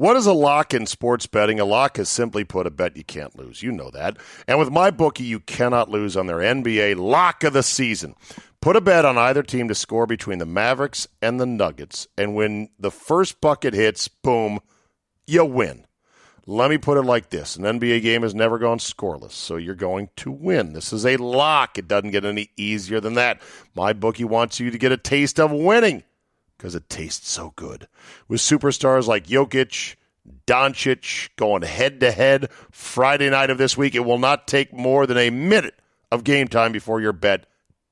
What is a lock in sports betting? A lock is simply put a bet you can't lose. You know that. And with my bookie, you cannot lose on their NBA lock of the season. Put a bet on either team to score between the Mavericks and the Nuggets. And when the first bucket hits, boom, you win. Let me put it like this an NBA game has never gone scoreless, so you're going to win. This is a lock. It doesn't get any easier than that. My bookie wants you to get a taste of winning because it tastes so good. With superstars like Jokic, Doncic going head to head Friday night of this week, it will not take more than a minute of game time before your bet,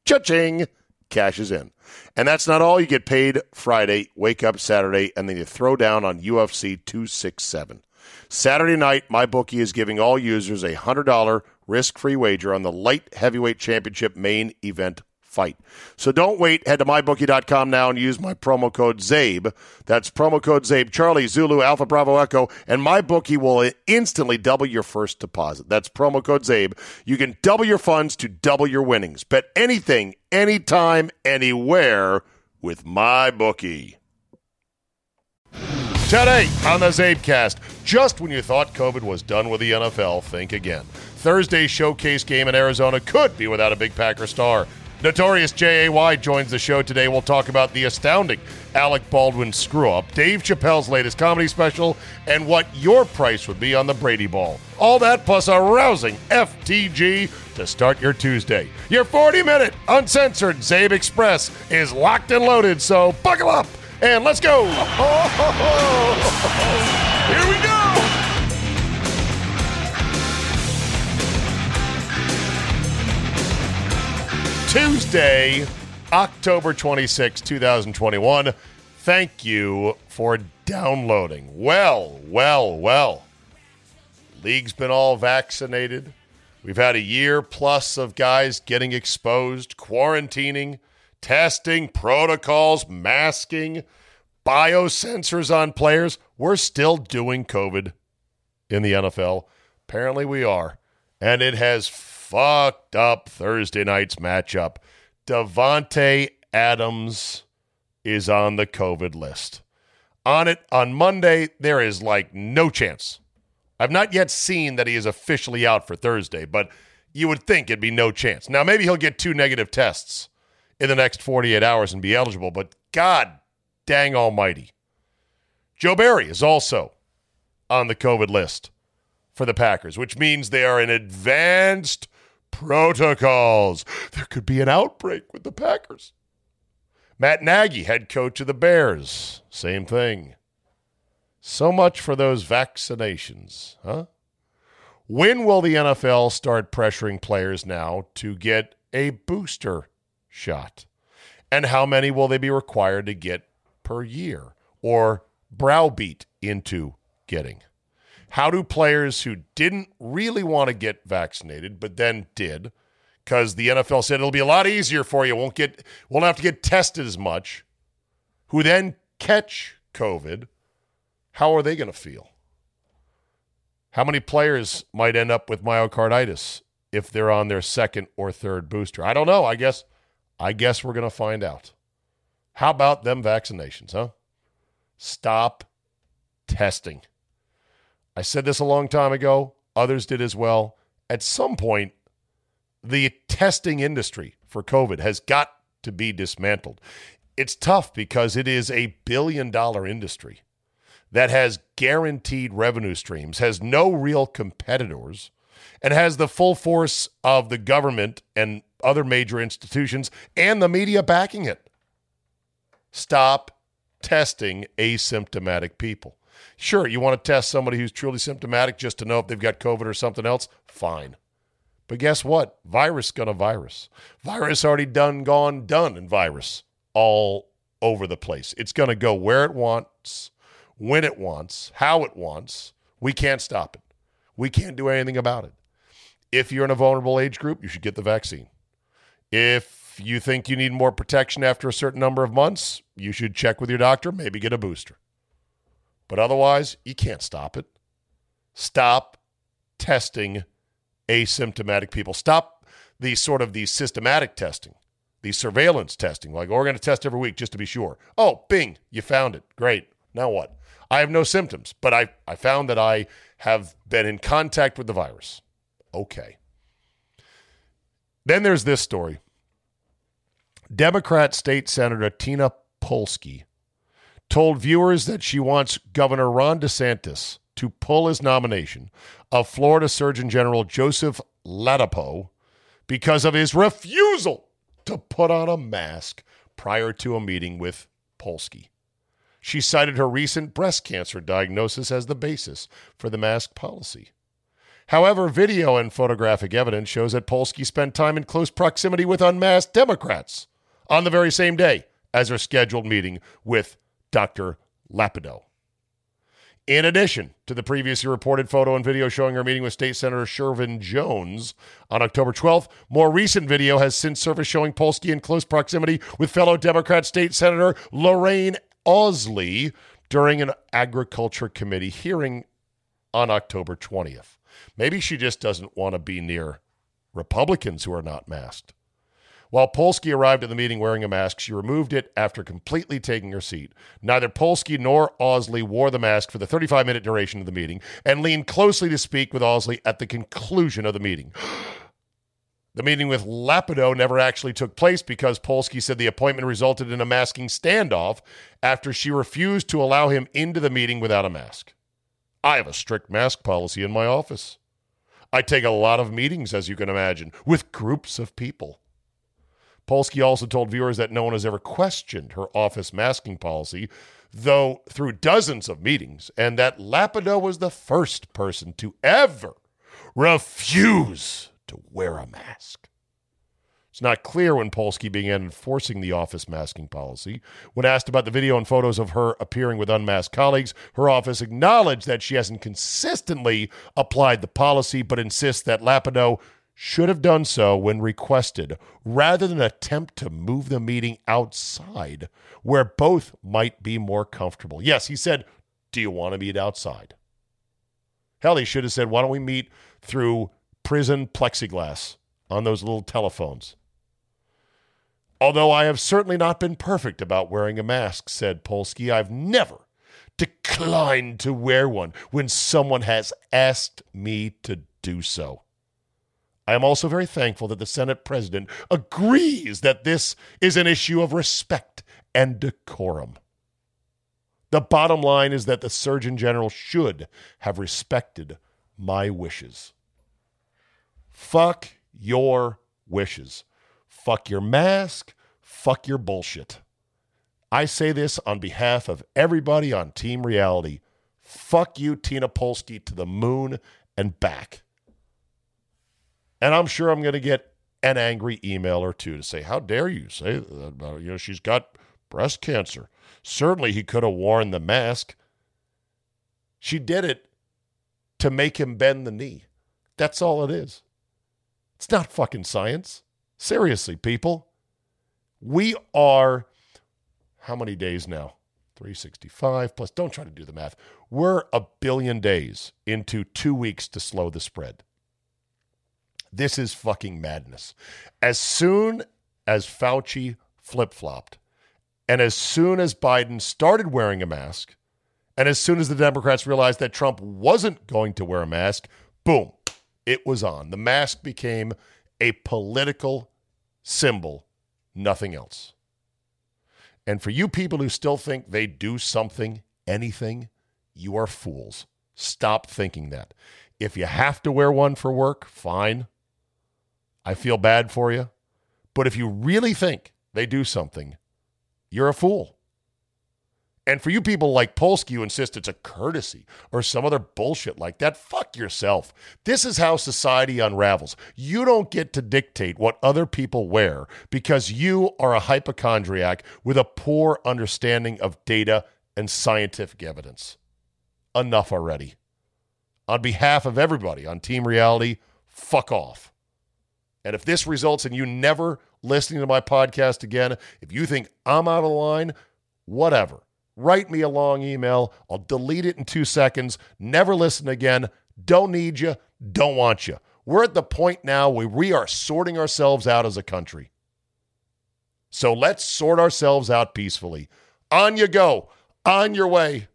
cha-ching, cashes in. And that's not all. You get paid Friday, wake up Saturday, and then you throw down on UFC 267. Saturday night, my bookie is giving all users a $100 risk-free wager on the light heavyweight championship main event fight. So don't wait. Head to mybookie.com now and use my promo code ZABE. That's promo code ZABE, Charlie, Zulu, Alpha, Bravo, Echo, and mybookie will instantly double your first deposit. That's promo code ZABE. You can double your funds to double your winnings. Bet anything, anytime, anywhere with mybookie. Today on the Zabecast, just when you thought COVID was done with the NFL, think again. Thursday's showcase game in Arizona could be without a big Packer star. Notorious J.A.Y. joins the show today. We'll talk about the astounding Alec Baldwin screw up, Dave Chappelle's latest comedy special, and what your price would be on the Brady Ball. All that plus a rousing FTG to start your Tuesday. Your 40 minute uncensored Zabe Express is locked and loaded, so buckle up and let's go. Here we go. Tuesday, October 26, 2021. Thank you for downloading. Well, well, well. League's been all vaccinated. We've had a year plus of guys getting exposed, quarantining, testing, protocols, masking, biosensors on players. We're still doing COVID in the NFL. Apparently, we are. And it has fucked up Thursday night's matchup. Davante Adams is on the COVID list. On it on Monday, there is like no chance. I've not yet seen that he is officially out for Thursday, but you would think it'd be no chance. Now, maybe he'll get two negative tests in the next 48 hours and be eligible, but God dang almighty. Joe Barry is also on the COVID list for the Packers, which means they are in advanced protocols. There could be an outbreak with the Packers. Matt Nagy, head coach of the Bears, same thing. So much for those vaccinations, huh? When will the NFL start pressuring players now to get a booster shot? And how many will they be required to get per year or browbeat into getting? How do players who didn't really want to get vaccinated but then did, because the NFL said it'll be a lot easier for you, won't get, won't have to get tested as much, who then catch COVID, how are they going to feel? How many players might end up with myocarditis if they're on their second or third booster? I don't know. I guess I guess we're going to find out. How about them vaccinations, huh? Stop testing. I said this a long time ago. Others did as well. At some point, the testing industry for COVID has got to be dismantled. It's tough because it is a billion dollar industry. that has guaranteed revenue streams, has no real competitors, and has the full force of the government and other major institutions and the media backing it. Stop testing asymptomatic people. Sure, you want to test somebody who's truly symptomatic just to know if they've got COVID or something else? Fine. But guess what? Virus gonna virus. Virus already done, gone, done in virus all over the place. It's gonna go where it wants, when it wants, how it wants. We can't stop it. We can't do anything about it. If you're in a vulnerable age group, you should get the vaccine. If you think you need more protection after a certain number of months, you should check with your doctor, maybe get a booster. But otherwise, you can't stop it. Stop testing asymptomatic people. Stop the sort of the systematic testing, the surveillance testing. Like, oh, we're going to test every week just to be sure. Oh, bing, you found it. Great. Now what? I have no symptoms, but I, I found that I have been in contact with the virus. Okay. Then there's this story. Democrat State Senator Tina Polsky told viewers that she wants Governor Ron DeSantis to pull his nomination of Florida Surgeon General Joseph Ladapo because of his refusal to put on a mask prior to a meeting with Polsky. She cited her recent breast cancer diagnosis as the basis for the mask policy. However, video and photographic evidence shows that Polsky spent time in close proximity with unmasked Democrats on the very same day as her scheduled meeting with Dr. Lapido. In addition to the previously reported photo and video showing her meeting with State Senator Shevrin Jones on October 12th, more recent video has since surfaced showing Polsky in close proximity with fellow Democrat State Senator Lorraine Ausley during an Agriculture Committee hearing on October 20th. Maybe she just doesn't want to be near Republicans who are not masked. While Polsky arrived at the meeting wearing a mask, she removed it after completely taking her seat. Neither Polsky nor Ausley wore the mask for the 35 minute duration of the meeting and leaned closely to speak with Ausley at the conclusion of the meeting. The meeting with Lapido never actually took place because Polsky said the appointment resulted in a masking standoff after she refused to allow him into the meeting without a mask. I have a strict mask policy in my office. I take a lot of meetings, as you can imagine, with groups of people. Polsky also told viewers that no one has ever questioned her office masking policy, though through dozens of meetings, and that Lapido was the first person to ever refuse to wear a mask. It's not clear when Polsky began enforcing the office masking policy. When asked about the video and photos of her appearing with unmasked colleagues, her office acknowledged that she hasn't consistently applied the policy, but insists that Ladapo should have done so when requested, rather than attempt to move the meeting outside where both might be more comfortable. Yes, he said, Do you want to meet outside? Hell, he should have said, Why don't we meet through prison plexiglass on those little telephones? Although I have certainly not been perfect about wearing a mask, said Polsky, I've never declined to wear one when someone has asked me to do so. I am also very thankful that the Senate president agrees that this is an issue of respect and decorum. The bottom line is that the Surgeon General should have respected my wishes. Fuck your wishes. Fuck your mask. Fuck your bullshit. I say this on behalf of everybody on Team Reality. Fuck you, Tina Polsky, to the moon and back. And I'm sure I'm going to get an angry email or two to say, How dare you say that about You know, she's got breast cancer. Certainly he could have worn the mask. She did it to make him bend the knee. That's all it is. It's not fucking science. Seriously, people. We are, how many days now? 365 plus, don't try to do the math. We're a billion days into two weeks to slow the spread. This is fucking madness. As soon as Fauci flip flopped, and as soon as Biden started wearing a mask, and as soon as the Democrats realized that Trump wasn't going to wear a mask, boom, it was on. The mask became a political symbol, nothing else. And for you people who still think they do something, anything, You are fools. Stop thinking that. If you have to wear one for work, fine. I feel bad for you. But if you really think they do something, you're a fool. And for you people like Polsky who insist it's a courtesy or some other bullshit like that, fuck yourself. This is how society unravels. You don't get to dictate what other people wear because you are a hypochondriac with a poor understanding of data and scientific evidence. Enough already. On behalf of everybody on Team Reality, fuck off. And if this results in you never listening to my podcast again, if you think I'm out of line, whatever write me a long email. I'll delete it in two seconds. Never listen again. Don't need you. Don't want you. We're at the point now where we are sorting ourselves out as a country. So let's sort ourselves out peacefully. On you go. On your way.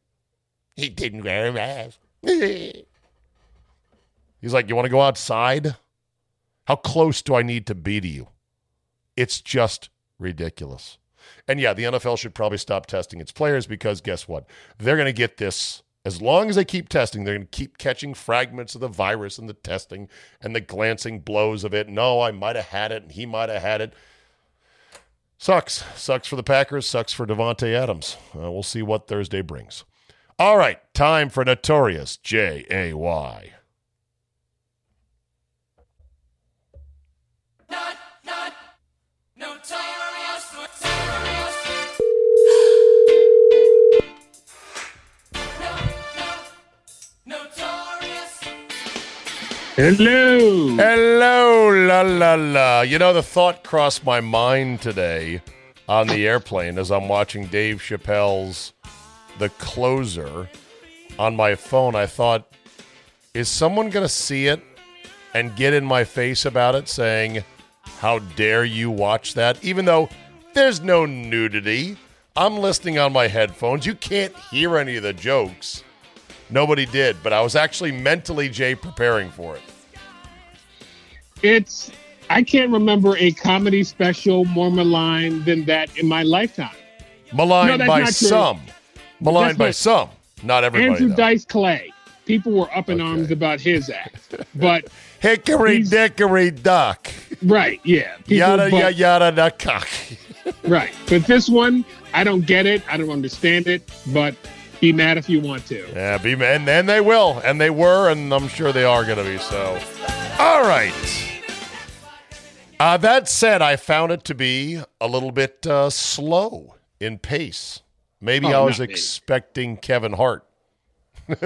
He didn't wear a mask. He's like, You want to go outside? How close do I need to be to you? It's just ridiculous. And yeah, the NFL should probably stop testing its players because guess what? They're going to get this. As long as they keep testing, they're going to keep catching fragments of the virus and the testing and the glancing blows of it. No, I might have had it and he might have had it. Sucks. Sucks for the Packers. Sucks for Davante Adams. Uh, we'll see what Thursday brings. All right, time for Notorious J A Y. Hello. Hello, la la la. You know, the thought crossed my mind today on the airplane as I'm watching Dave Chappelle's The Closer on my phone. I thought, is someone going to see it and get in my face about it saying, How dare you watch that? Even though there's no nudity. I'm listening on my headphones. You can't hear any of the jokes. Nobody did, but I was actually mentally, Jay, preparing for it. It's I can't remember a comedy special more maligned than that in my lifetime. Maligned that's by some. Maligned by not- some. Not everybody. Andrew though. Dice Clay. People were up in Okay. arms about his act. But Hickory dickory duck. Right, yeah. People, Yada but- yada yada. Right. But this one, I don't get it. I don't understand it, but be mad if you want to. Yeah, be mad. and, and they will, and they were, and I'm sure they are going to be. So, all right. Uh, that said, I found it to be a little bit uh, slow in pace. Maybe Oh, I was not me. expecting Kevin Hart.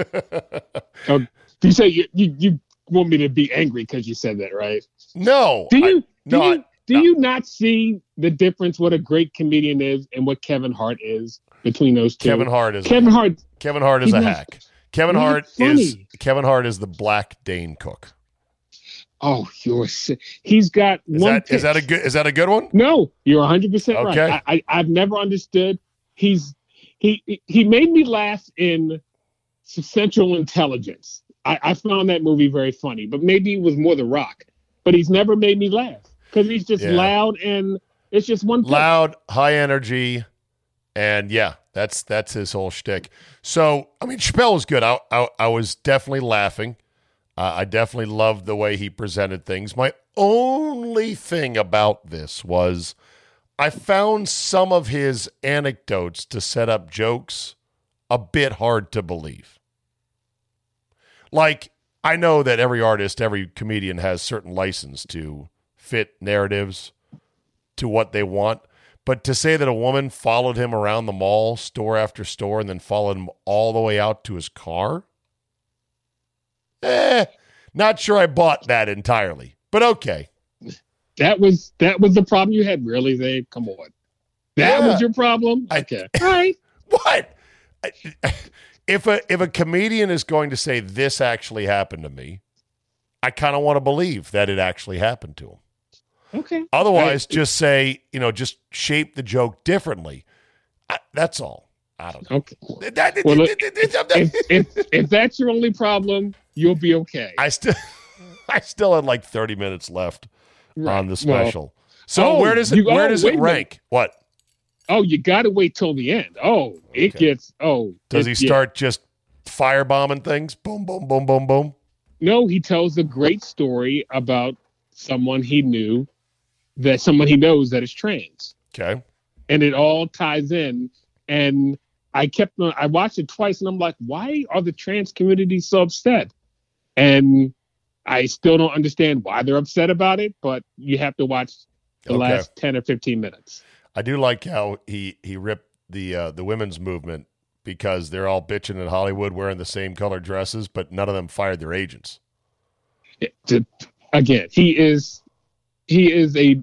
Oh, you say you, you, you want me to be angry because you said that, right? No, Do I- you do no, you I- do no. you not see the difference what a great comedian is and what Kevin Hart is between those two? Kevin Hart is Kevin Hart Kevin Hart is a not- hack. Kevin Hart is. Kevin Hart is the black Dane Cook. Oh, you're si- he's got Is one. that is that a good is that a good one? No, you're 100 percent Okay. right. I, I I've never understood. He's he he made me laugh in Central Intelligence. I, I found that movie very funny, but maybe it was more The Rock. But he's never made me laugh because he's just Yeah. loud and it's just one pitch. Loud, high energy, and yeah, that's that's his whole shtick. So I mean, Chappelle was good. I I, I was definitely laughing. Uh, I definitely loved the way he presented things. My only thing about this was I found some of his anecdotes to set up jokes a bit hard to believe. Like, I know that every artist, every comedian has certain license to fit narratives to what they want. But to say that a woman followed him around the mall, store after store, and then followed him all the way out to his car, eh, not sure I bought that entirely. But okay. That was that was the problem you had, really, Zabe? Come on. That Yeah. was your problem? I- okay. All right. What? If a if a comedian is going to say this actually happened to me, I kind of want to believe that it actually happened to him. Okay. Otherwise, I- just say you know, just shape the joke differently. I, that's all. I don't know. Okay. Well, look, If, if if that's your only problem, you'll be okay. I still, I still had like thirty minutes left Right. on the Well, special. so Oh, where does it you- where oh, does it rank? What oh, you got to wait till the end. Oh, it Okay. gets. Oh, does he it- yeah. start just firebombing things. Boom, boom, boom, boom, boom. No, he tells a great story about someone he knew that someone he knows that is trans. Okay. And it all ties in. And I kept on, I watched it twice and I'm like, why are the trans community so upset? And I still don't understand why they're upset about it, but you have to watch the Okay. last 10 or 15 minutes. I do like how he he ripped the uh, the women's movement because they're all bitching in Hollywood wearing the same color dresses, but none of them fired their agents. Again, he is, he is a,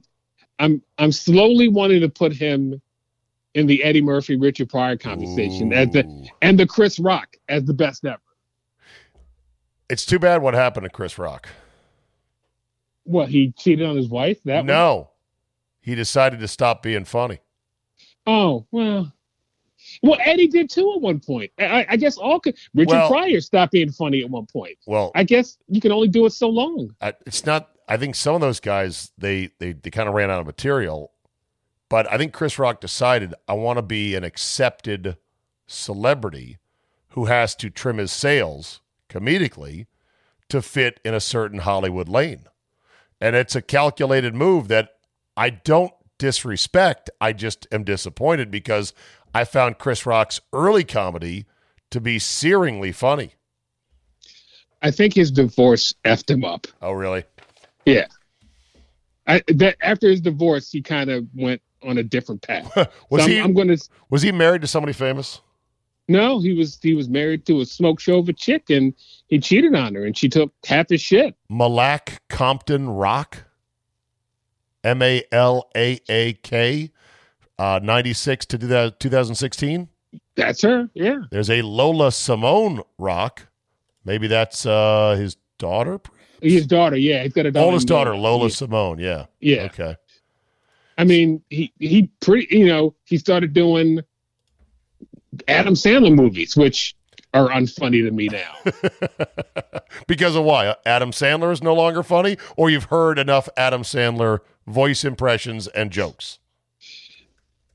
I'm, I'm slowly wanting to put him in the Eddie Murphy, Richard Pryor conversation as the, and the Chris Rock as the best ever. It's too bad what happened to Chris Rock. What he cheated on his wife? That was- no, he decided to stop being funny. oh well. Well, Eddie did too at one point. I, I guess all could. Richard Well- Pryor stopped being funny at one point. Well, I guess you can only do it so long. I, it's not. I think some of those guys they they they kind of ran out of material, but I think Chris Rock decided I want to be an accepted celebrity who has to trim his sails comedically to fit in a certain Hollywood lane, and it's a calculated move that I don't disrespect. I just am disappointed because I found Chris Rock's early comedy to be searingly funny. I think his divorce effed him up. Oh, really? Yeah. I, that after his divorce, he kind of went on a different path. Was So I'm, he I'm going to. was he married to somebody famous? No, he was he was married to a smoke show of a chick, and he cheated on her, and she took half his shit. Malaak Compton Rock, M A L A A K, uh, 96 to 2000 2016. That's her. Yeah. There's a Lola Simone Rock. Maybe that's uh, his daughter. His daughter. Yeah. He's got a daughter. Oldest daughter, Lola Yeah. Simone. Yeah. yeah. Okay. I mean, he he pretty. You know, he started doing Adam Sandler movies, which are unfunny to me now. because of why? Adam Sandler is no longer funny, or you've heard enough Adam Sandler voice impressions and jokes.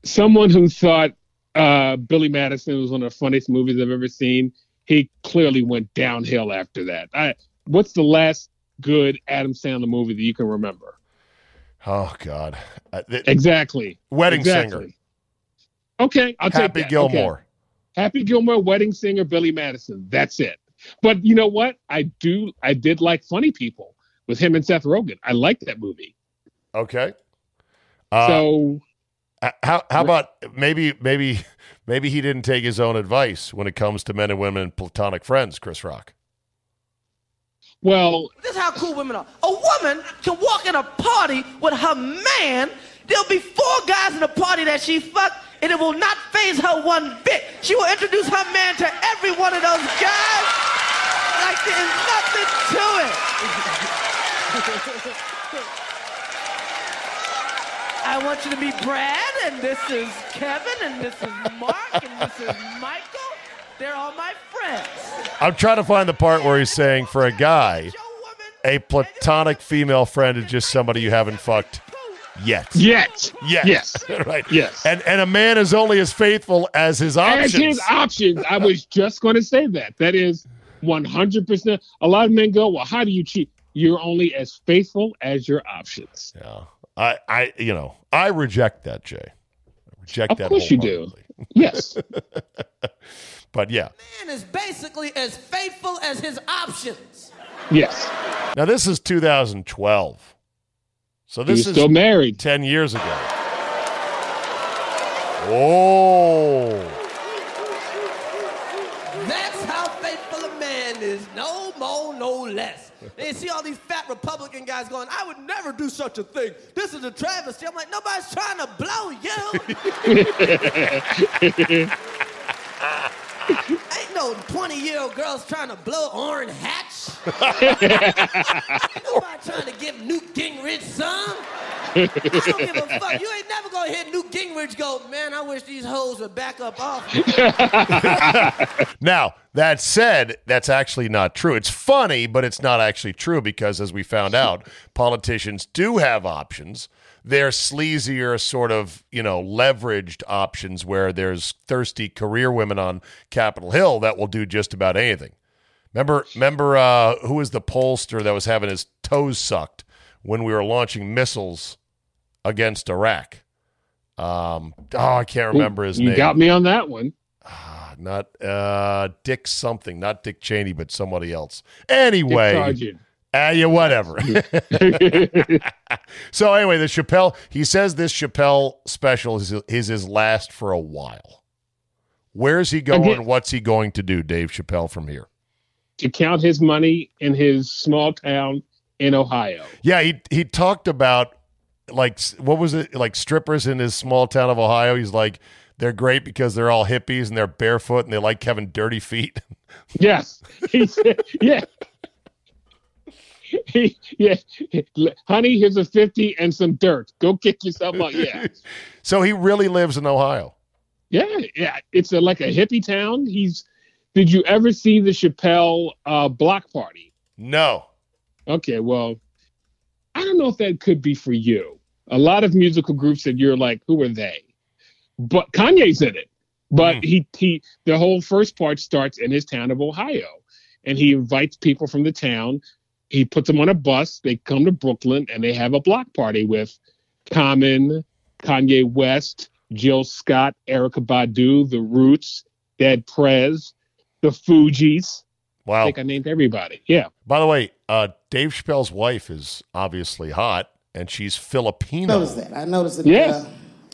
Someone who thought uh, Billy Madison was one of the funniest movies I've ever seen, he clearly went downhill after that. I, what's the last good Adam Sandler movie that you can remember? Oh God. Uh, th- Exactly. Wedding Singer. Okay, I'll take Happy. Gilmore. Okay. Happy Gilmore, Wedding Singer, Billy Madison. That's it. But you know what? I do. I did like Funny People with him and Seth Rogen. I liked that movie. Okay. Uh, so How how about maybe maybe maybe he didn't take his own advice when it comes to men and women and platonic friends, Chris Rock. well, This is how cool women are. A woman can walk in a party with her man. There'll be four guys in the party that she fucked, and it will not phase her one bit. She will introduce her man to every one of those guys like there is nothing to it. I want you to meet Brad, and this is Kevin, and this is Mark, and this is Michael. They're all my friends. I'm trying to find the part where he's saying for a guy, a platonic female friend is just somebody you haven't fucked yet. yes, Yes. yes, right. yes. And and a man is only as faithful as his options. As options. his options. I was just going to say that. That is 100%. A lot of men go, well, how do you cheat? You're only as faithful as your options. yeah. I I you know, I reject that, Jay. I reject Of that course you do. Yes. But yeah. man is basically as faithful as his options. yes. Now this is 2012. So this He's is still married. 10 years ago. Oh. That's how faithful a man is. No more, no less. And you see all these fat Republican guys going, I would never do such a thing. This is a travesty. I'm like, nobody's trying to blow you. Ain't no 20 year old girls trying to blow Orrin Hatch. Nobody trying to give Newt Gingrich some. I don't give a fuck. You ain't never gonna hear Newt Gingrich go, man, I wish these hoes would back up off me. Now, that said, that's actually not true. It's funny, but it's not actually true because, as we found out, politicians do have options. Their sleazier sort of you know leveraged options where there's thirsty career women on Capitol Hill that will do just about anything. Remember, remember uh, who was the pollster that was having his toes sucked when we were launching missiles against Iraq? Um, oh, I can't remember his you name. You got me on that one. Not uh, Dick something, not Dick Cheney, but somebody else. Anyway, Ah, yeah, whatever. so anyway, the Chappelle. He says this Chappelle special is, is his last for a while. Where's he going? Again- What's he going to do, Dave Chappelle, from here? to count his money in his small town in Ohio. Yeah, he he talked about like what was it like strippers in his small town of Ohio. He's like they're great because they're all hippies and they're barefoot and they like having dirty feet. Yes, he said, yeah. He, yeah, honey, here's a fifty and some dirt. Go kick yourself out. Yeah, so he really lives in Ohio. yeah, yeah. It's a, like a hippie town. He's. Did you ever see the Chappelle uh, block party? No. Okay, well, I don't know if that could be for you. A lot of musical groups that you're like, who are they? But Kanye's in it. But Hmm. he he the whole first part starts in his town of Ohio. And he invites people from the town. He puts them on a bus. They come to Brooklyn and they have a block party with Common, Kanye West, Jill Scott, Erykah Badu, The Roots, Dead Prez, The Fugees. Wow. I Wow. think I named everybody. Yeah. By the way, uh, Dave Chappelle's wife is obviously hot, and she's Filipino. noticed that. I noticed it Yes. uh,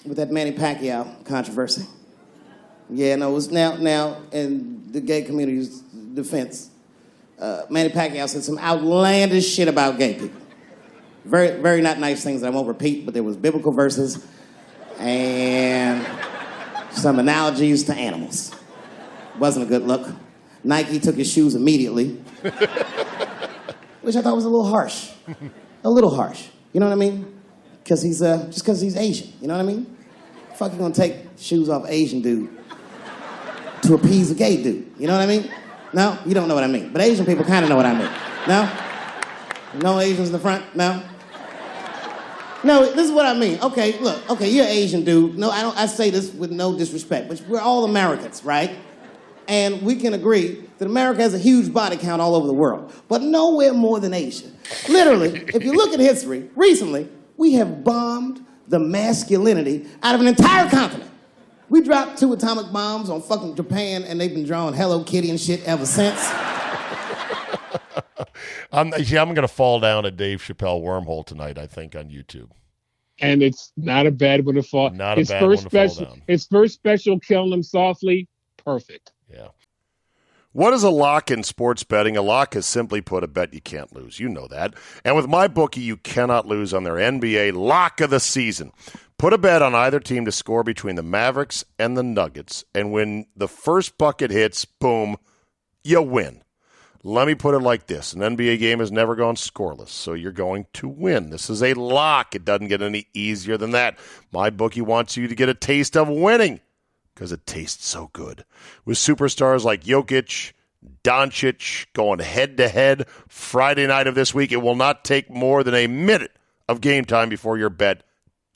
with that Manny Pacquiao controversy. Yeah, no, it was now now in the gay community's defense. Uh, Manny Pacquiao said some outlandish shit about gay people. Very, very not nice things that I won't repeat, but there was biblical verses and some analogies to animals. Wasn't a good look. Nike took his shoes immediately, which I thought was a little harsh. A little harsh. You know what I mean? Because he's uh, just because he's Asian. You know what I mean? Fuck, you gonna take shoes off Asian dude to appease a gay dude? You know what I mean? No, you don't know what I mean. But Asian people kind of know what I mean. No, no Asians in the front. No. No, this is what I mean. Okay, look. Okay, you're Asian dude. No, I don't. I say this with no disrespect, but we're all Americans, right? And we can agree that America has a huge body count all over the world, but nowhere more than Asia. Literally, if you look at history, recently, we have bombed the masculinity out of an entire continent. We dropped two atomic bombs on fucking Japan, and they've been drawing Hello Kitty and shit ever since. I'm, yeah, I'm going to fall down a Dave Chappelle wormhole tonight, I think, on YouTube. and it's not a bad one to fall. Not a his bad first one to fall special, down. his first special, killing him softly, perfect. Yeah. What is a lock in sports betting? A lock is simply put a bet you can't lose. You know that. And with my bookie, you cannot lose on their NBA lock of the season. Put a bet on either team to score between the Mavericks and the Nuggets. And when the first bucket hits, boom, you win. Let me put it like this an NBA game has never gone scoreless, so you're going to win. This is a lock. It doesn't get any easier than that. My bookie wants you to get a taste of winning because it tastes so good. With superstars like Jokic, Doncic going head to head Friday night of this week, it will not take more than a minute of game time before your bet,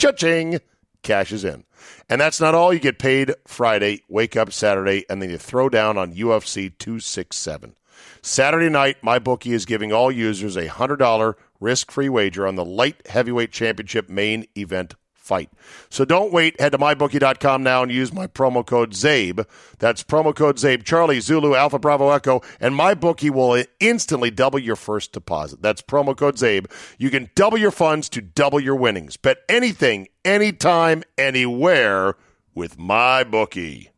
cha-ching, cash is in. And that's not all. You get paid Friday, wake up Saturday, and then you throw down on UFC 267. Saturday night, my bookie is giving all users a $100 risk-free wager on the light heavyweight championship main event fight. So don't wait. Head to mybookie.com now and use my promo code ZABE. That's promo code ZABE, Charlie, Zulu, Alpha, Bravo, Echo, and mybookie will instantly double your first deposit. That's promo code ZABE. You can double your funds to double your winnings. Bet anything, anytime, anywhere with mybookie.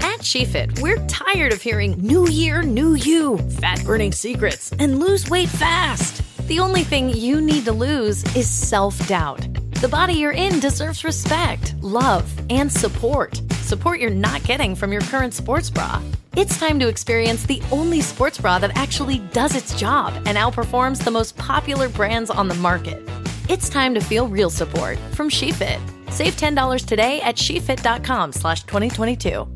At SheFit, we're tired of hearing new year, new you, fat burning secrets, and lose weight fast. The only thing you need to lose is self doubt. The body you're in deserves respect, love, and support. Support you're not getting from your current sports bra. It's time to experience the only sports bra that actually does its job and outperforms the most popular brands on the market. It's time to feel real support from SheFit. Save $10 today at SheFit.com slash 2022.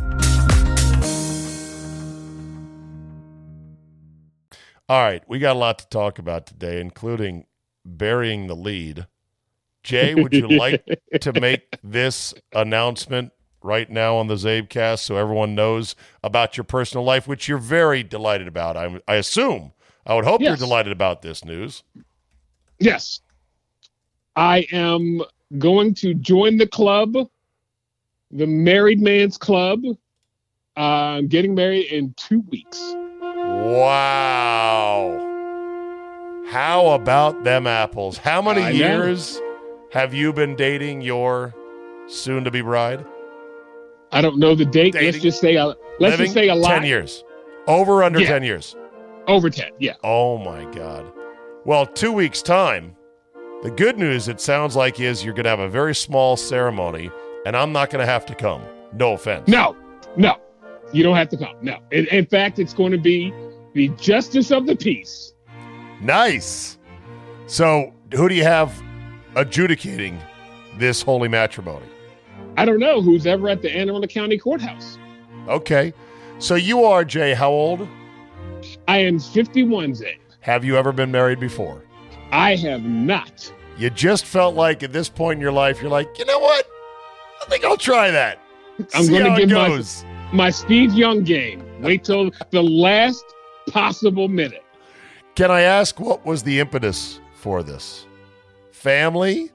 All right, we got a lot to talk about today, including burying the lead. Jay, would you like to make this announcement right now on the Zabecast so everyone knows about your personal life, which you're very delighted about? I, I assume. I would hope Yes. you're delighted about this news. Yes. I am going to join the club, the Married Man's Club. Uh, I'm getting married in two weeks. Wow. How about them apples? How many I know. years have you been dating your soon to be bride? I don't know the date. Dating. Let's just say a, let's Living just say a lot. 10 years. Over under Yeah. 10 years. Over ten. Yeah. Oh my God. Well, two weeks' time. The good news, it sounds like, is you're going to have a very small ceremony, and I'm not going to have to come. No offense. No, no, you don't have to come. No. In, in fact, it's going to be the justice of the peace. Nice. So, who do you have adjudicating this holy matrimony? I don't know who's ever at the Anne Arundel County Courthouse. Okay. So, you are, Jay, how old? I am 51, Zay. Have you ever been married before? I have not. You just felt like at this point in your life, you're like, you know what? I think I'll try that. I'm gonna give my- My Steve Young game. Wait till the last possible minute. Can I ask what was the impetus for this? Family?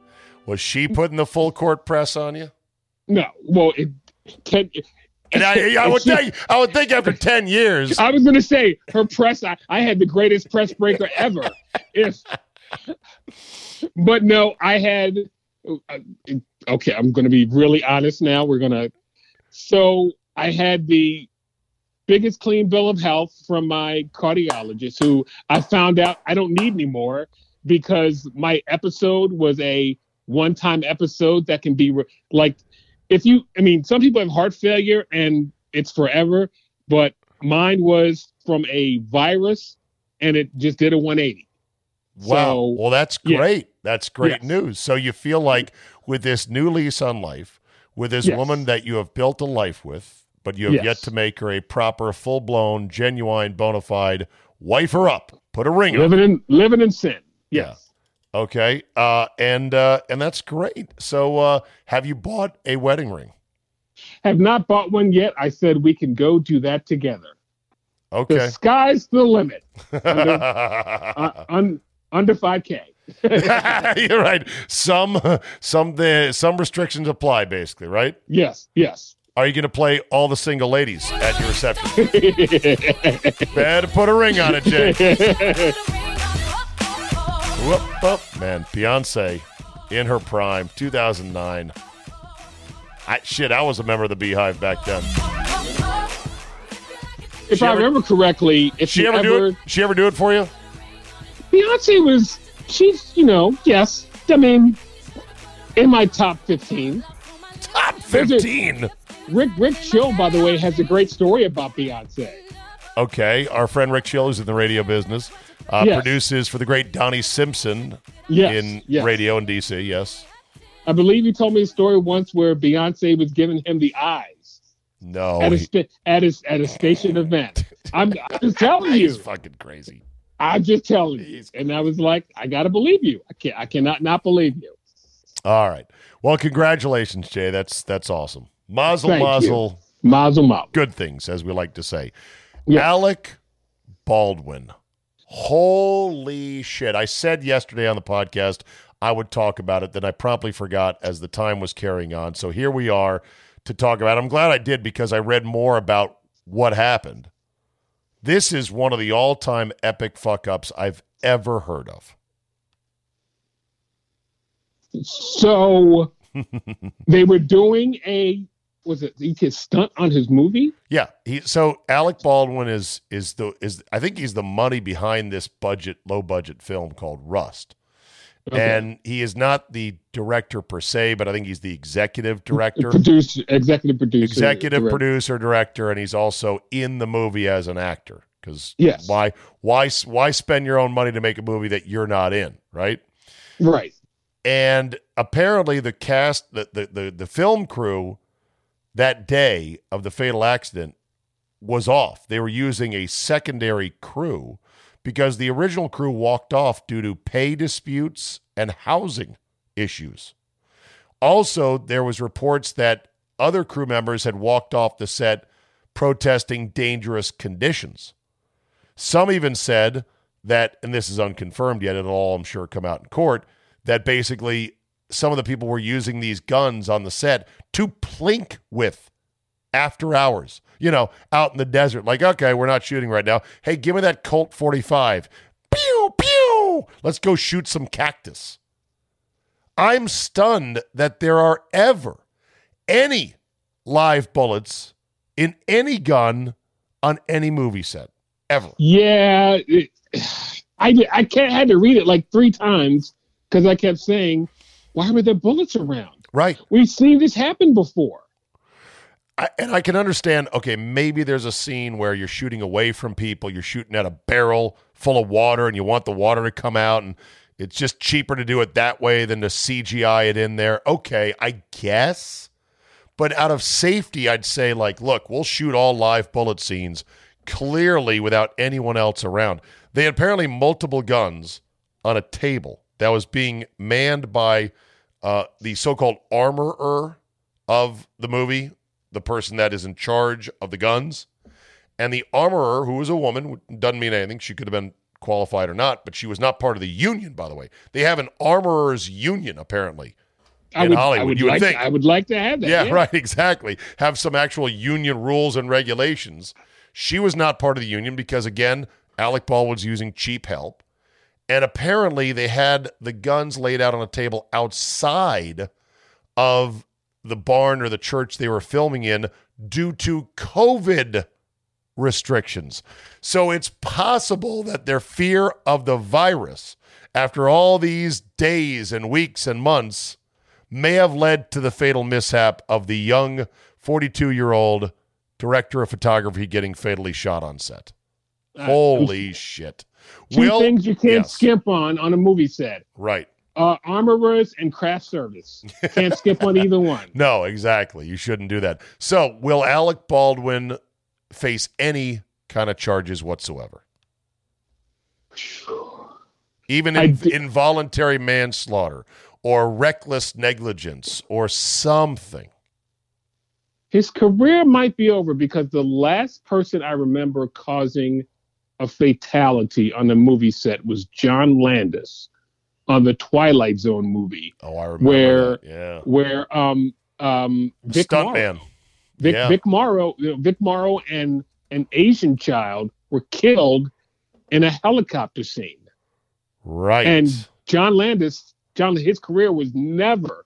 Was she putting the full court press on you? No, well, it, ten, And I, I would think, I would think after ten years, I was going to say her press. I, I had the greatest press breaker ever. if, but no, I had. uh, Okay, I'm going to be really honest now. We're going to. So I had the biggest clean bill of health from my cardiologist, who I found out I don't need anymore because my episode was a one-time episode that can be re- like if you i mean some people have heart failure and it's forever but mine was from a virus and it just did a 180 wow. So- well, that's yeah. great. That's great Yes. news. So you feel like with this new lease on life, with this Yes. woman that you have built a life with, but you have Yes. yet to make her a proper, full blown, genuine, bona fide wife her up, put a ring on. living in living in sin Yeah. yes Okay. Uh, and uh, and that's great. So uh, have you bought a wedding ring? have not bought one yet i said we can go do that together Okay. the sky's the limit uh, un, under 5k You're right. Some some the some restrictions apply, basically, right? yes yes Are you going to play all the single ladies at your reception? Better put a ring on it, Jay. Whoop, whoop. Man, Beyonce in her prime, 2009. I, shit, I was a member of the BeyHive back then. if She i ever- remember correctly if She you ever, do it? She ever do it for you? Beyonce was she's you know yes I mean in my top fifteen. Top 15. Rick Rick Chill by the way has a great story about Beyonce. Okay, our friend Rick Chill, who's in the radio business, uh, Yes. produces for the great Donnie Simpson Yes, in yes. radio in D.C. Yes. I believe he told me a story once where Beyonce was giving him the eyes No, at a he- at a at a station event. I'm, I'm just telling you. he's fucking crazy. I'm just telling you. And I was like, I gotta believe you. I can't. I cannot not believe you. All right. Well, congratulations, Jay. That's that's awesome. Mazel, Thank you. mazel. Mazel mazel. Good things, as we like to say. Alec Baldwin. Holy shit. I said yesterday on the podcast I would talk about it, then I promptly forgot as the time was carrying on. So here we are to talk about it. I'm glad I did because I read more about what happened. This is one of the all time epic fuck ups I've ever heard of. So they were doing a was it he could stunt on his movie? Yeah, he so Alec Baldwin is is the is I think he's the money behind this budget low budget film called Rust. Okay. And he is not the director per se, but I think he's the executive director, Producer, executive producer, executive director. producer, director, and he's also in the movie as an actor. Because Yes. why why why spend your own money to make a movie that you're not in, right? Right. And apparently, the cast, the, the, the, the film crew that day of the fatal accident was off. They were using a secondary crew because the original crew walked off due to pay disputes and housing issues. Also, there was reports that other crew members had walked off the set protesting dangerous conditions. Some even said that, and this is unconfirmed yet, it'll all, I'm sure, come out in court, that basically some of the people were using these guns on the set to plink with after hours, you know, out in the desert. Like, okay, we're not shooting right now. Hey, give me that Colt 45. Pew, pew. Let's go shoot some cactus. I'm stunned that there are ever any live bullets in any gun on any movie set. Ever. Yeah, it- I I can't had to read it like three times because I kept saying, "Why were there bullets around? Right. We've seen this happen before." I, and I can understand, okay, maybe there's a scene where you're shooting away from people, you're shooting at a barrel full of water, and you want the water to come out, and it's just cheaper to do it that way than to CGI it in there. Okay, I guess. But out of safety, I'd say, like, look, we'll shoot all live bullet scenes clearly without anyone else around. They had apparently multiple guns on a table that was being manned by uh, the so called armorer of the movie, the person that is in charge of the guns. And the armorer, who was a woman, doesn't mean anything. She could have been qualified or not, but she was not part of the union, by the way. They have an armorers union, apparently. I In would, Hollywood, I would you would like, think. I would like to have that. Yeah, right, exactly. Have some actual union rules and regulations. She was not part of the union because, again, Alec Baldwin's using cheap help. And apparently, they had the guns laid out on a table outside of the barn or the church they were filming in due to COVID restrictions. So it's possible that their fear of the virus, after all these days and weeks and months, may have led to the fatal mishap of the young 42 year old director of photography getting fatally shot on set. Holy shit. Two Will- things you can't yes, skimp on on a movie set: Right. uh, armorers and craft service. Can't skip on either one. No, exactly. You shouldn't do that. So, will Alec Baldwin face any kind of charges whatsoever? Even in, di- involuntary manslaughter or reckless negligence or something. His career might be over because the last person I remember causing a fatality on the movie set was John Landis on the Twilight Zone movie, Oh, I remember. Where- Yeah. where um um Vic Morrow, Stuntman. Vic, Yeah. Vic Morrow, Vic Morrow and an Asian child were killed in a helicopter scene. Right. And John Landis, John, his career was never,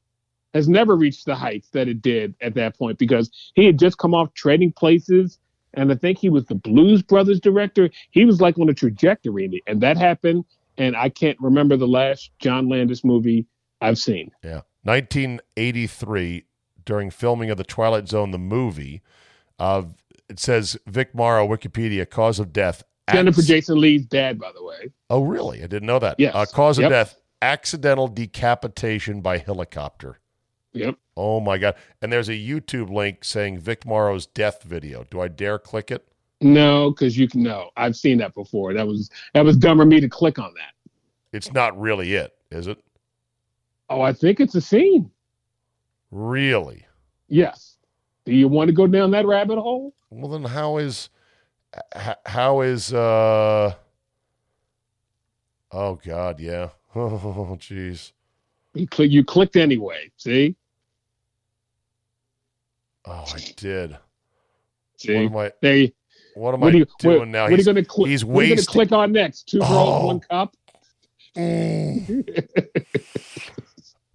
has never reached the heights that it did at that point because he had just come off Trading Places, and I think he was the Blues Brothers director. He was like on a trajectory, and- and that happened. And I can't remember the last John Landis movie I've seen. Yeah. 1983, during filming of The Twilight Zone, the movie, uh, it says Vic Morrow, Wikipedia, cause of death. Jennifer acc- Jason Lee's dad, by the way. Oh, really? I didn't know that. Yes. Uh, cause of Yep. death, accidental decapitation by helicopter. Yep. Oh, my God. And there's a YouTube link saying Vic Morrow's death video. Do I dare click it? No, because you can know. I've seen that before. That was that was dumb of me to click on that. It's not really it, is it? Oh, I think it's a scene. Really? Yes. Do you want to go down that rabbit hole? Well, then how is how is uh? Oh God, yeah. Oh jeez. You click. You clicked anyway. See. Oh, I did. See. What am I? There. You, What am what I you, doing what, now? What are you He's- going to click? he's What are you going to click on next? Two girls, Oh. one cup.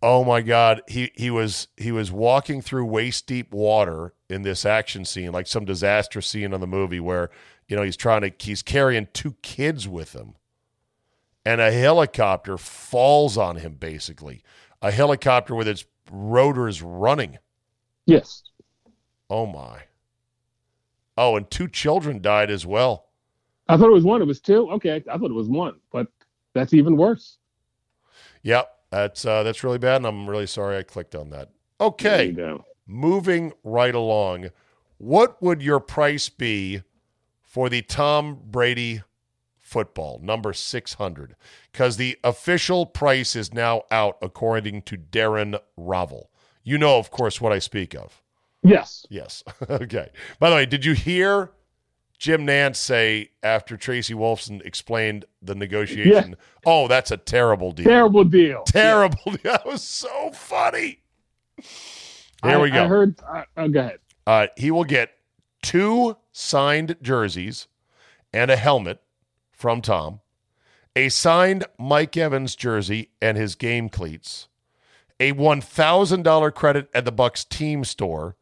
Oh my God, he he was he was walking through waist deep water in this action scene, like some disaster scene on the movie where you know he's trying to he's carrying two kids with him, and a helicopter falls on him. Basically, a helicopter with its rotors running. Yes. Oh my. Oh, and two children died as well. I thought it was one. It was two. Okay, I thought it was one, but that's even worse. Yep, that's uh, that's really bad, and I'm really sorry I clicked on that. There Okay. you go. moving right along, what would your price be for the Tom Brady football, number 600? Because the official price is now out, according to Darren Rovell. You know, of course, what I speak of. Yes. Yes. okay. By the way, did you hear Jim Nantz say after Tracy Wolfson explained the negotiation? Oh, that's a terrible deal. Terrible deal. Terrible. deal That was so funny. Here I, we go. I heard. Uh, oh, go ahead. Uh, he will get two signed jerseys and a helmet from Tom, a signed Mike Evans jersey and his game cleats, a $1,000 credit at the Bucs team store,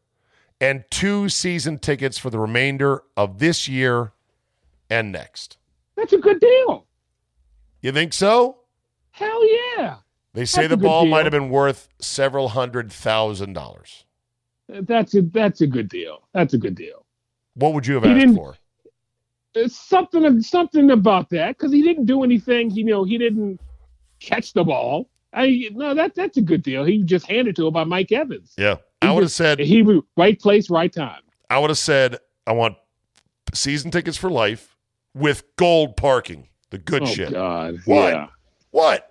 and two season tickets for the remainder of this year and next. That's a good deal. You think so? Hell yeah. They say That's the ball deal. might have been worth several hundred thousand dollars. That's a that's a good deal. That's a good deal. What would you have He asked for? Uh, something something about that because he didn't do anything. He, you know, he didn't catch the ball. I no, that that's a good deal. He just handed to him by Mike Evans. Yeah. I would have said he right place, right time. I would have said I want season tickets for life with gold parking. The good oh shit. God, What? Yeah. What?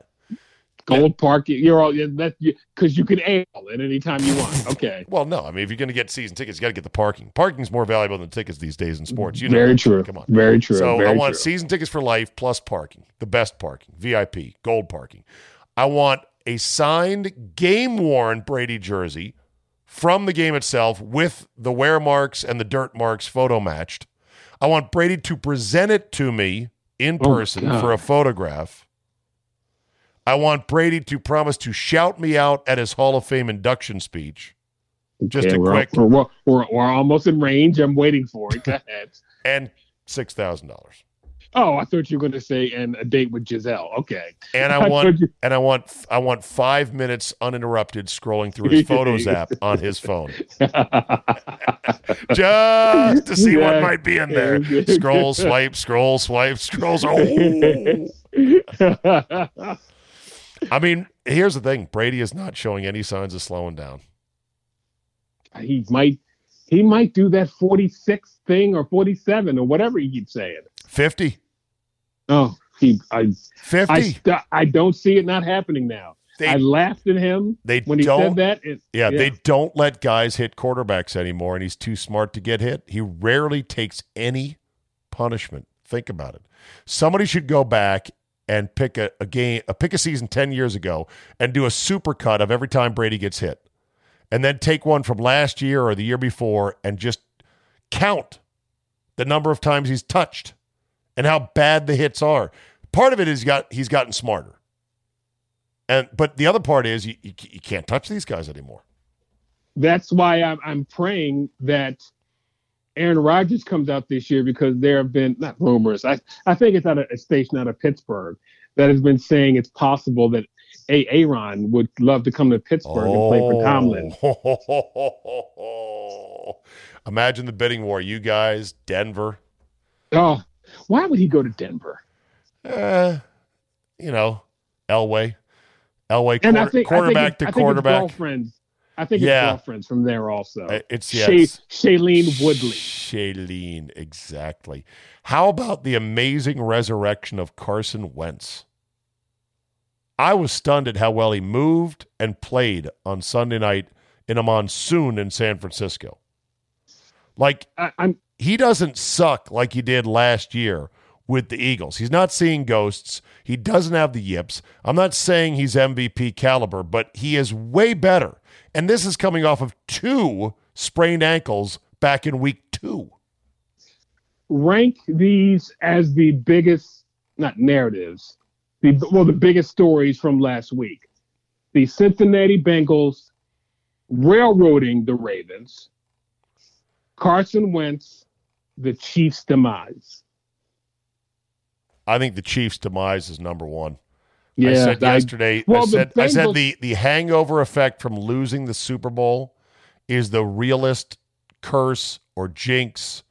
Gold parking. You're all that because you can ail at any time you want. Okay. Well, no. I mean, if you're going to get season tickets, you got to get the parking. Parking's more valuable than tickets these days in sports. You know Very true. Come on. Very true. So very I want true. season tickets for life plus parking, the best parking, VIP, gold parking. I want a signed, game worn Brady jersey from the game itself with the wear marks and the dirt marks photo matched. I want Brady to present it to me in Oh, person God. for a photograph. I want Brady to promise to shout me out at his Hall of Fame induction speech. Just Okay, a we're, quick We're, we're, we're, almost in range. I'm waiting for it. Go ahead. and six thousand dollars. Oh, I thought you were going to say and a date with Gisele. Okay. And I I want you- and I want I want five minutes uninterrupted scrolling through his photos app on his phone. Just to see what might be in there. Scroll, swipe, scroll, swipe, scrolls. Oh. I mean, here's the thing. Brady is not showing any signs of slowing down. he might he might do that 46 thing or 47 or whatever he keeps saying. 50. Oh, he I 50. I st- I don't see it not happening now. they I laughed at him they when he don't said that. It, Yeah, they don't let guys hit quarterbacks anymore, and he's too smart to get hit. He rarely takes any punishment. Think about it. Somebody should go back and pick a, a game, a pick a season ten years ago, and do a super cut of every time Brady gets hit, and then take one from last year or the year before, and just count the number of times he's touched and how bad the hits are. Part of it is got he's gotten smarter, and but the other part is you, you, you can't touch these guys anymore. that's why I'm I'm praying that Aaron Rodgers comes out this year because there have been not rumors. I I think it's at a, a station out of Pittsburgh that has been saying it's possible that a Aaron would love to come to Pittsburgh and play for Tomlin. Oh. Imagine the bidding war. You guys, Denver. Oh, why would he go to Denver? Uh, you know, Elway. Elway, And quarter, I think quarterback I think, to it's- I think quarterback. It's girlfriends. I think Yeah. it's girlfriends from there also. It's Shay, yes. Shailene Woodley. Shailene, exactly. How about the amazing resurrection of Carson Wentz? I was stunned at how well he moved and played on Sunday night in a monsoon in San Francisco. Like I, I'm he doesn't suck like he did last year with the Eagles. He's not seeing ghosts. He doesn't have the yips. I'm not saying he's MVP caliber, but he is way better. And this is coming off of two sprained ankles back in week two. rank these as the biggest, not narratives, the well, the biggest stories from last week. the Cincinnati Bengals railroading the Ravens, Carson Wentz, the Chiefs' demise. I think the Chiefs' demise is number one. Yeah, I said I- yesterday. well, I the said I said the the hangover effect from losing the Super Bowl is the realest curse or jinx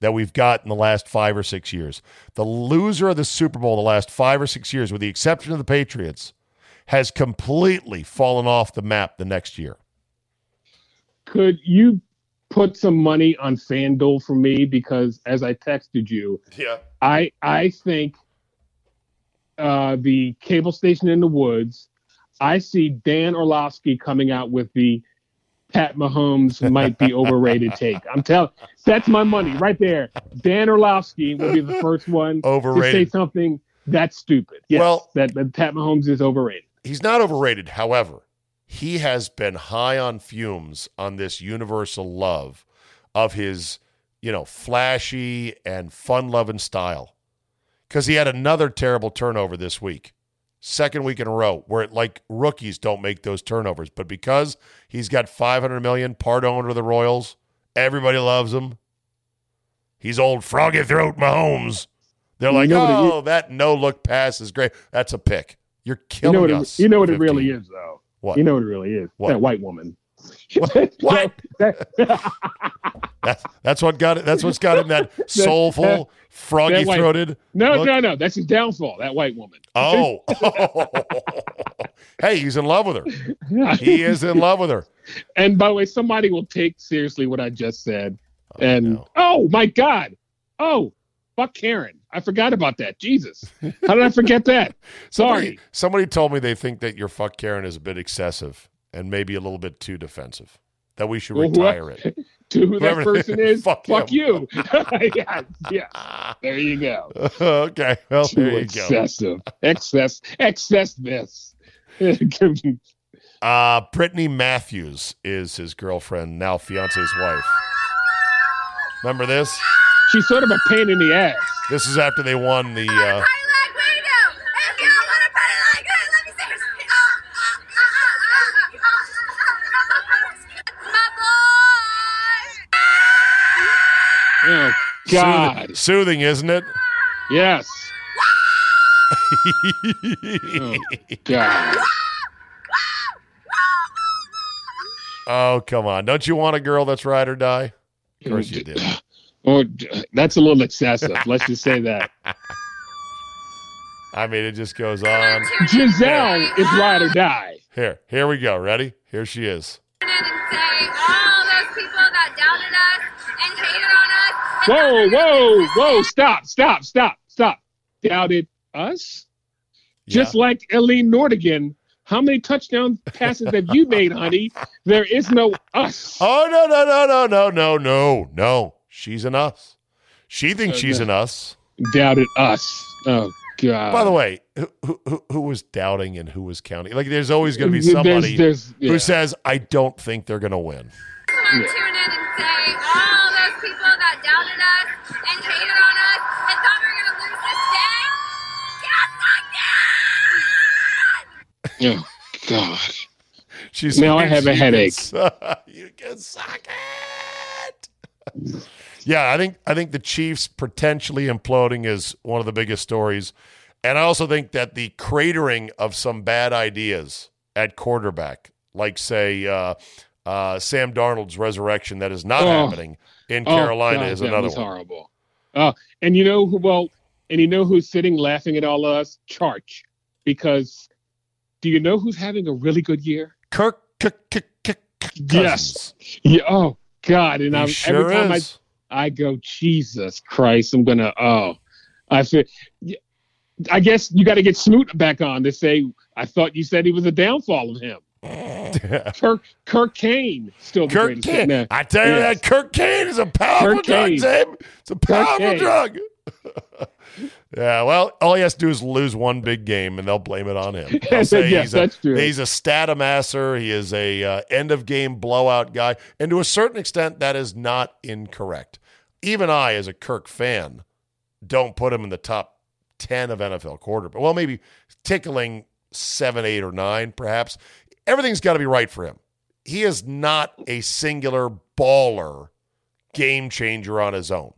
that we've got in the last five or six years. The loser of the Super Bowl the last five or six years, with the exception of the Patriots, has completely fallen off the map the next year. Could you put some money on FanDuel for me? Because as I texted you, Yeah. I I think uh, the cable station in the woods. I see Dan Orlovsky coming out with the Pat Mahomes might be overrated take. I'm telling that's my money right there. Dan Orlovsky will be the first one overrated. to say something that's stupid. Yes, Well- that, that Pat Mahomes is overrated. He's not overrated. However, he has been high on fumes on this universal love of his, you know, flashy and fun loving style. Because he had another terrible turnover this week, second week in a row, where it, like rookies don't make those turnovers. But because he's got 500 million part owner of the Royals, everybody loves him. He's old froggy throat Mahomes. They're You like, know what it oh, that no look pass is great. That's a pick. You're You killing know what us. it, you know what it really is though. What? You know what it really is. What? That white woman. What? That- That's that's what got it. That's what's got him that soulful, froggy throated. no, look. no, no. That's his downfall. That white woman. Oh, hey, he's in love with her. He is in love with her. And by the way, somebody will take seriously what I just said. and no. oh my God. Oh, fuck Karen. I forgot about that. Jesus. How did I forget that? Sorry. somebody told me they think that your fuck Karen is a bit excessive and maybe a little bit too defensive. That we should Well, retire it. To who that person is, Fuck fuck, you. yeah, yeah. There you go. okay, well Too there you go. excessive. Excess. Excess this. Uh, Brittany Matthews is his girlfriend, now fiance's wife. Remember this? She's sort of a pain in the ass. This is after they won the. Uh, Like we. If y'all want to put like that, let me see. My boy. Oh God. Soothing, isn't it? Yes. Oh, God. oh, come on. Don't you want a girl that's ride or die? Of course you do. Oh, or that's a little excessive. Let's just say that. I mean, it just goes on. Gisele is ride or die. Here, here we go. Ready? Here she is. And say all those people that doubted us and hated on us. and Whoa, whoa, whoa! Stop, stop, stop, stop. Doubted us? Just Yeah. like Eileen Nordigan. How many touchdown passes have you made, honey? There is no us. Oh no no no no no no no no! She's an us. She thinks Uh, she's no. an us. Doubted us. Oh God. By the way, who, who, who was doubting and who was counting? Like, there's always going to be somebody there's- yeah. who says, "I don't think they're going to win." I want to tune in and say all those people that doubted us and hated on us and thought we were going to lose this game. Get fucked Oh God. She's Now I have a headache. su- you can suck it. Yeah, I think I think the Chiefs potentially imploding is one of the biggest stories, and I also think that the cratering of some bad ideas at quarterback, like say uh, uh, Sam Darnold's resurrection, that is not Oh. happening in Oh, Carolina, God, is another one. horrible. Oh, and you know who? Well, and you know who's sitting laughing at all of us? Charch, because do you know who's having a really good year? Kirk, Kirk, Kirk, Kirk Yes. Yeah. Oh God. And I'm, sure every time is. I I go, Jesus Christ, I'm gonna. Oh, I feel. I guess you got to get Smoot back on to say. I thought you said he was a downfall of him. Kirk Kirk Kane still the Kirk. Kane. I tell you yes. that Kirk Kane is a powerful Kirk drug. Zim. It's a powerful drug. yeah, well, all he has to do is lose one big game, and they'll blame it on him. Yes, he's, a, that's true. he's a statamasser. He is a uh, end of game blowout guy, and to a certain extent, that is not incorrect. Even I, as a Kirk fan, don't put him in the top ten of NFL quarterback. Well, maybe tickling seven, eight, or nine, perhaps. everything's got to be right for him. He is not a singular baller game changer on his own.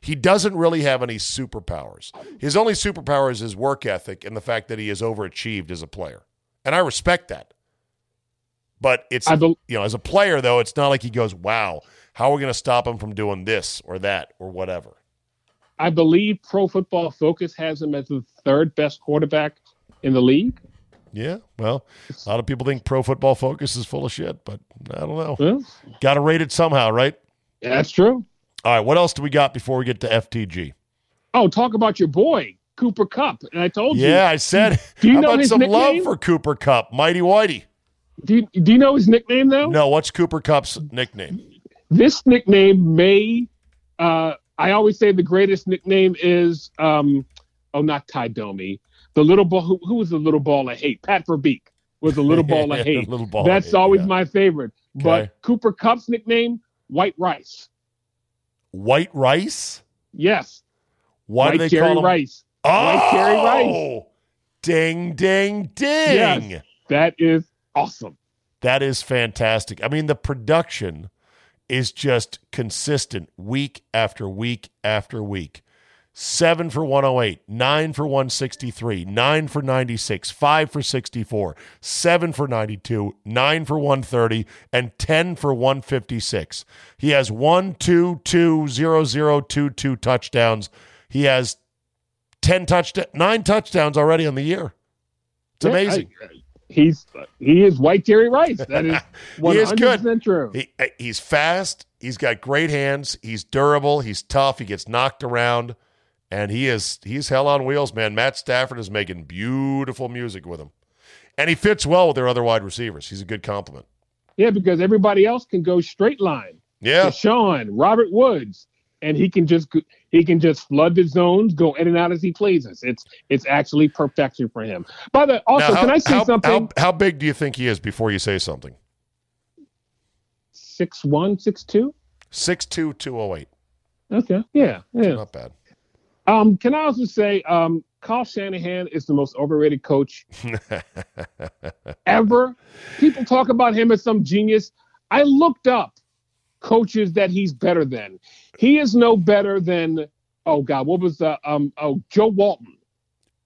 He doesn't really have any superpowers. His only superpower is his work ethic and the fact that he has overachieved as a player. And I respect that. But it's I bel- you know, as a player though, it's not like he goes, "Wow, how are we going to stop him from doing this or that or whatever?" I believe Pro Football Focus has him as the third best quarterback in the league. Yeah, well, a lot of people think Pro Football Focus is full of shit, but I don't know. Well, Got to rate it somehow, right? Yeah, that's true. All right, what else do we got before we get to FTG? Oh, talk about your boy Cooper Kupp. And I told you. Yeah, I said. Do you know about some love for Cooper Kupp, Mighty Whitey? Do you, do you know his nickname though? No, what's Cooper Kupp's nickname? This nickname may. Uh, I always say the greatest nickname is. Um, oh, not Tie Domi. The little ball. Who, who was the little ball of hate? Pat Verbeek was the little ball of hate. Little ball That's hate, always yeah. my favorite. Okay. But Cooper Kupp's nickname, White Rice. White Rice. Yes, Why White do they Jerry call him? Rice. Oh, White Jerry Rice. Ding, ding, ding. Yes. That is awesome. That is fantastic. I mean, the production is just consistent week after week after week. Seven for 108, nine for 163, nine for 96, five for 64, seven for 92, nine for 130, and 10 for 156. He has one, two, two, zero, zero, two, two touchdowns. He has 10 touchdowns, nine touchdowns already on the year. It's Yeah, amazing. I- he's he is White Jerry Rice. That is one He is good. true. He, he's fast. He's got great hands. He's durable. He's tough. He gets knocked around, and he is he's hell on wheels, man. Matt Stafford is making beautiful music with him, and he fits well with their other wide receivers. He's a good compliment. Yeah, because everybody else can go straight line. Yeah, Sean, Robert Woods, and he can just he can just flood the zones, go in and out as he pleases. It's it's actually perfection for him. By the also, Now, can I say how, something? How, how big do you think he is before you say something? Six one, six two. Six two two oh eight. Okay, yeah, yeah. Not bad. Um, can I also say, um, Kyle Shanahan is the most overrated coach ever. People talk about him as some genius. I looked up coaches that he's better than. He is no better than oh god, what was the um oh Joe Walton.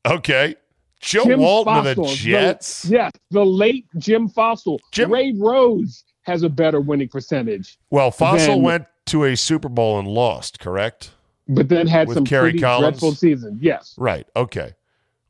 okay, Joe Jim Walton of the Jets. The, yes, the late Jim Fassel. Jim- Ray Rose has a better winning percentage, well, Fassel then- went to a Super Bowl and lost. Correct. But then had With some Kerry pretty Collins? dreadful seasons. Yes. Right. Okay.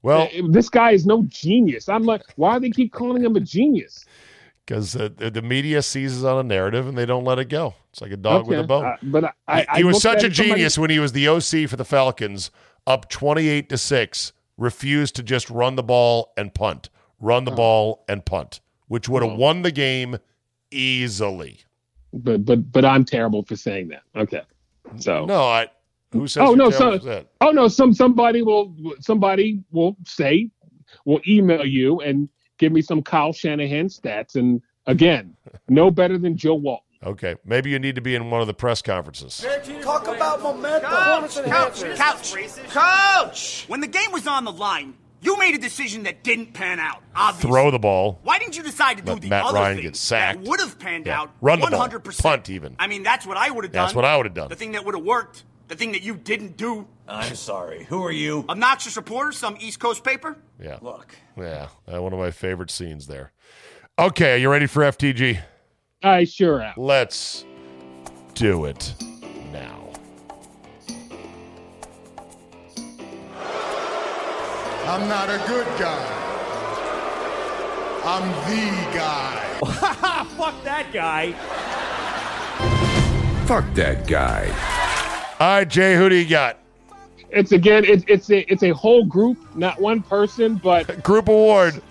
Well, Uh, this guy is no genius. I'm like, why do they keep calling him a genius? because uh, the the media seizes on a narrative and they don't let it go. It's like a dog with a bone. uh, but I, I, he, I he was such a it, somebody- genius when he was the OC for the Falcons, up twenty-eight to six. Refused to just run the ball and punt, run the Oh. ball and punt, which would have won the game easily. but but but I'm terrible for saying that. Okay, so No, I. Who says? Oh, you're no, so- that? oh no, some somebody will somebody will say will email you and give me some Kyle Shanahan stats, and again, no better than Joe Walton. Okay, maybe you need to be in one of the press conferences. Talk about momentum. Coach, coach, coach, coach. When the game was on the line, you made a decision that didn't pan out. Obviously. Throw the ball. Why didn't you decide to do Let the Matt other Ryan thing get sacked. that would have panned Yeah. out? Run the ball. 100%. Punt even. I mean, that's what I would have done. That's what I would have done. The thing that would have worked. The thing that you didn't do. I'm sorry. Who are you? Obnoxious reporter, some East Coast paper. Yeah. Look. Yeah, uh, one of my favorite scenes there. Okay, are you ready for FTG? I sure am. Let's do it now. I'm not a good guy. I'm the guy. Fuck that guy. Fuck that guy. All right, Jay, who do you got? It's again, it's it's a it's a whole group, not one person, but Group award.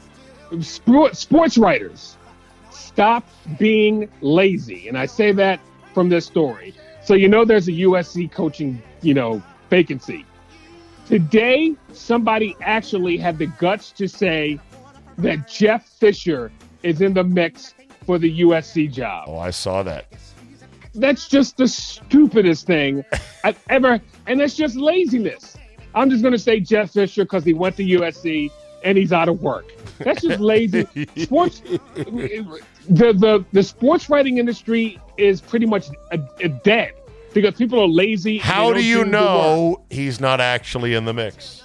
sport, sports writers. Stop being lazy, and I say that from this story. So you know, there's a USC coaching, you know, vacancy. Today, somebody actually had the guts to say that Jeff Fisher is in the mix for the USC job. Oh, I saw that. That's just the stupidest thing I've ever, and that's just laziness. I'm just going to say Jeff Fisher because he went to USC and he's out of work. That's just lazy. Sports, the the the sports writing industry is pretty much a, a dead because people are lazy. How do you know he's not actually in the mix?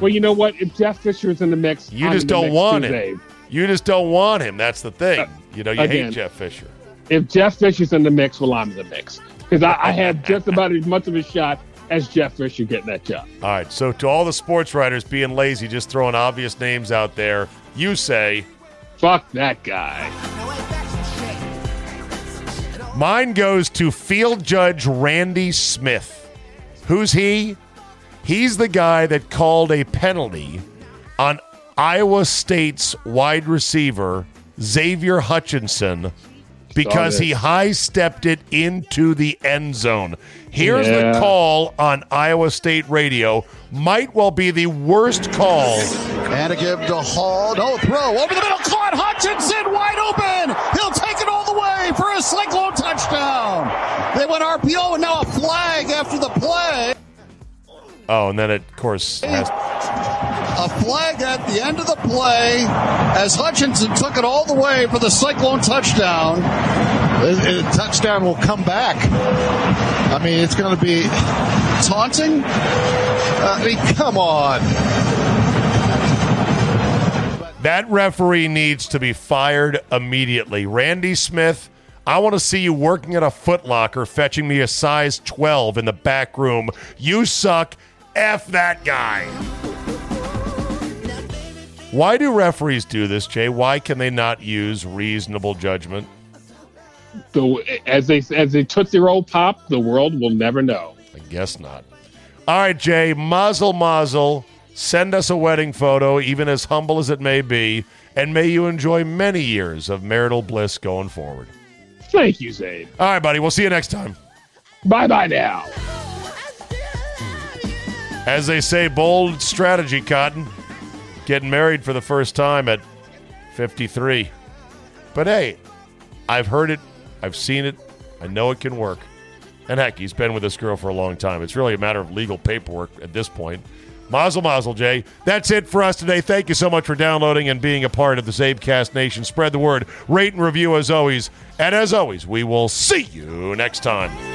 Well, you know what? If Jeff Fisher is in the mix, You I'm just don't want him. You just don't want him. That's the thing. Uh, you know, you again. hate Jeff Fisher. If Jeff Fisher's in the mix, well, I'm in the mix because I, I have just about as much of a shot as Jeff Fisher getting that job. All right. So to all the sports writers being lazy, just throwing obvious names out there, you say Fuck that guy. mine goes to field judge Randy Smith. Who's he? He's the guy that called a penalty on Iowa State's wide receiver Xavier Hutchinson because he high stepped it into the end zone. Here's Yeah. the call on Iowa State radio. Might well be the worst call. And to give to Hall. No throw. Over the middle. Caught Hutchinson wide open. He'll take it all the way for a cyclone touchdown. They went RPO and now a flag after the play. Oh, and then it, of course, has A flag at the end of the play as Hutchinson took it all the way for the cyclone touchdown. The touchdown will come back. I mean, it's going to be taunting. I mean, come on. That referee needs to be fired immediately. Randy Smith, I want to see you working at a Footlocker fetching me a size 12 in the back room. You suck. F that guy. Why do referees do this, Jay? Why can they not use reasonable judgment? So as they as they tootsie roll pop, the world will never know. I guess not. All right, Jay, mazel mazel. Send us a wedding photo, even as humble as it may be, and may you enjoy many years of marital bliss going forward. Thank you, Zabe. All right, buddy. We'll see you next time. Bye bye now. As they say, bold strategy, Cotton. Getting married for the first time at 53. But hey, I've heard it, I've seen it, I know it can work. And heck, he's been with this girl for a long time. It's really a matter of legal paperwork at this point. Mazel, mazel, Jay. That's it for us today. Thank you so much for downloading and being a part of the Zabecast Nation. Spread the word, rate and review as always. And as always, we will see you next time.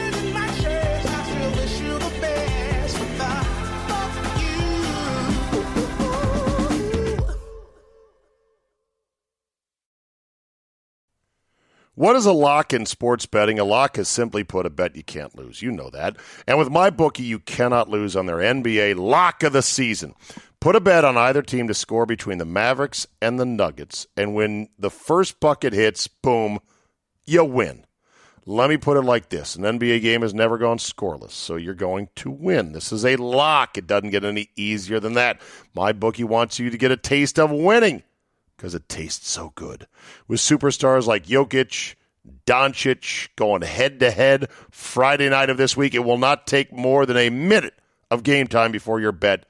What is a lock in sports betting? A lock is simply put a bet you can't lose. You know that. And with my bookie, you cannot lose on their NBA lock of the season. Put a bet on either team to score between the Mavericks and the Nuggets. And when the first bucket hits, boom, you win. Let me put it like this an NBA game has never gone scoreless, so you're going to win. This is a lock. It doesn't get any easier than that. My bookie wants you to get a taste of winning because it tastes so good. With superstars like Jokic, Doncic going head to head Friday night of this week, it will not take more than a minute of game time before your bet,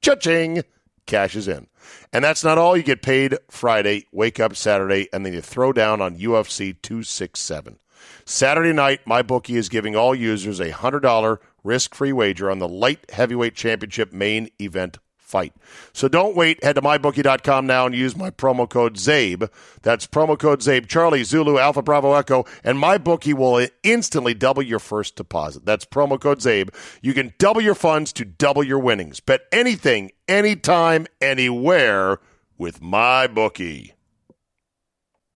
cha-ching, cashes in. And that's not all. You get paid Friday, wake up Saturday, and then you throw down on UFC 267. Saturday night, my bookie is giving all users a $100 risk-free wager on the light heavyweight championship main event fight. So don't wait. Head to mybookie.com now and use my promo code ZABE. That's promo code ZABE, Charlie, Zulu, Alpha, Bravo, Echo, and mybookie will instantly double your first deposit. That's promo code ZABE. You can double your funds to double your winnings. Bet anything, anytime, anywhere with my bookie.